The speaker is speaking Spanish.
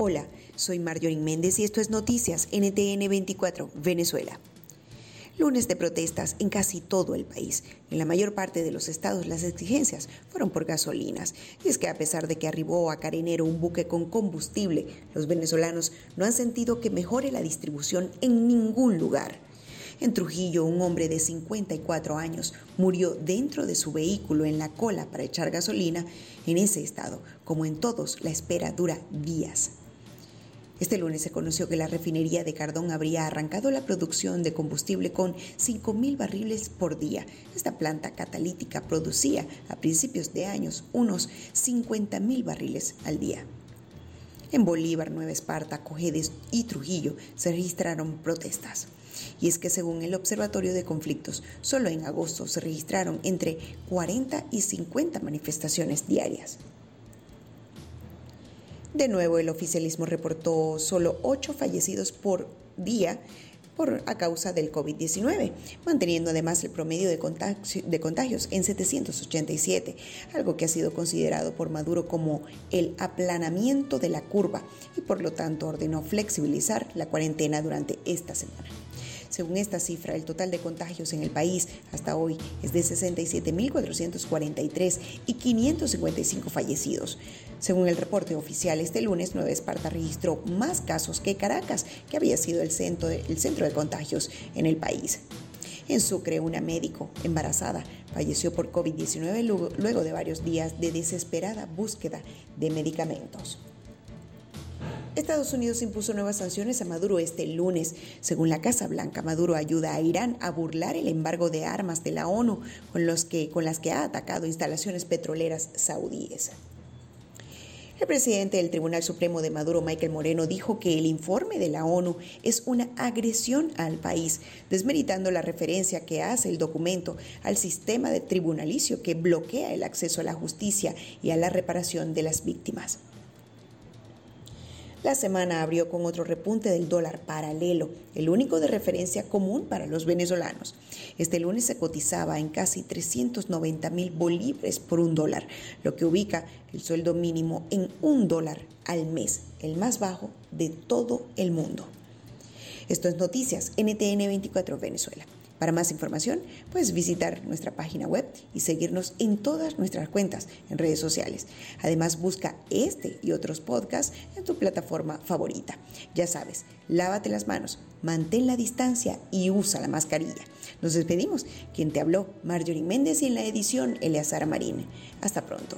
Hola, soy Marjorie Méndez y esto es Noticias NTN 24, Venezuela. Lunes de protestas en casi todo el país. En la mayor parte de los estados las exigencias fueron por gasolinas. Y es que a pesar de que arribó a Carenero un buque con combustible, los venezolanos no han sentido que mejore la distribución en ningún lugar. En Trujillo, un hombre de 54 años murió dentro de su vehículo en la cola para echar gasolina. En ese estado, como en todos, la espera dura días. Este lunes se conoció que la refinería de Cardón habría arrancado la producción de combustible con 5.000 barriles por día. Esta planta catalítica producía a principios de años unos 50.000 barriles al día. En Bolívar, Nueva Esparta, Cojedes y Trujillo se registraron protestas. Y es que según el Observatorio de Conflictos, solo en agosto se registraron entre 40 y 50 manifestaciones diarias. De nuevo, el oficialismo reportó solo 8 fallecidos por día por, a causa del COVID-19, manteniendo además el promedio de, de contagios en 787, algo que ha sido considerado por Maduro como el aplanamiento de la curva y por lo tanto ordenó flexibilizar la cuarentena durante esta semana. Según esta cifra, el total de contagios en el país hasta hoy es de 67.443 y 555 fallecidos. Según el reporte oficial, este lunes Nueva Esparta registró más casos que Caracas, que había sido el centro de, centro de contagios en el país. En Sucre, una médico embarazada falleció por COVID-19 luego de varios días de desesperada búsqueda de medicamentos. Estados Unidos impuso nuevas sanciones a Maduro este lunes. Según la Casa Blanca, Maduro ayuda a Irán a burlar el embargo de armas de la ONU con, los que, con las que ha atacado instalaciones petroleras saudíes. El presidente del Tribunal Supremo de Maduro, Michael Moreno, dijo que el informe de la ONU es una agresión al país, desmeritando la referencia que hace el documento al sistema de tribunalicio que bloquea el acceso a la justicia y a la reparación de las víctimas. La semana abrió con otro repunte del dólar paralelo, el único de referencia común para los venezolanos. Este lunes se cotizaba en casi 390 mil bolívares por un dólar, lo que ubica el sueldo mínimo en un dólar al mes, el más bajo de todo el mundo. Esto es Noticias NTN 24 Venezuela. Para más información, puedes visitar nuestra página web y seguirnos en todas nuestras cuentas en redes sociales. Además, busca este y otros podcasts en tu plataforma favorita. Ya sabes, lávate las manos, mantén la distancia y usa la mascarilla. Nos despedimos. Quien te habló, Marjorie Méndez y en la edición, Eleazar Marín. Hasta pronto.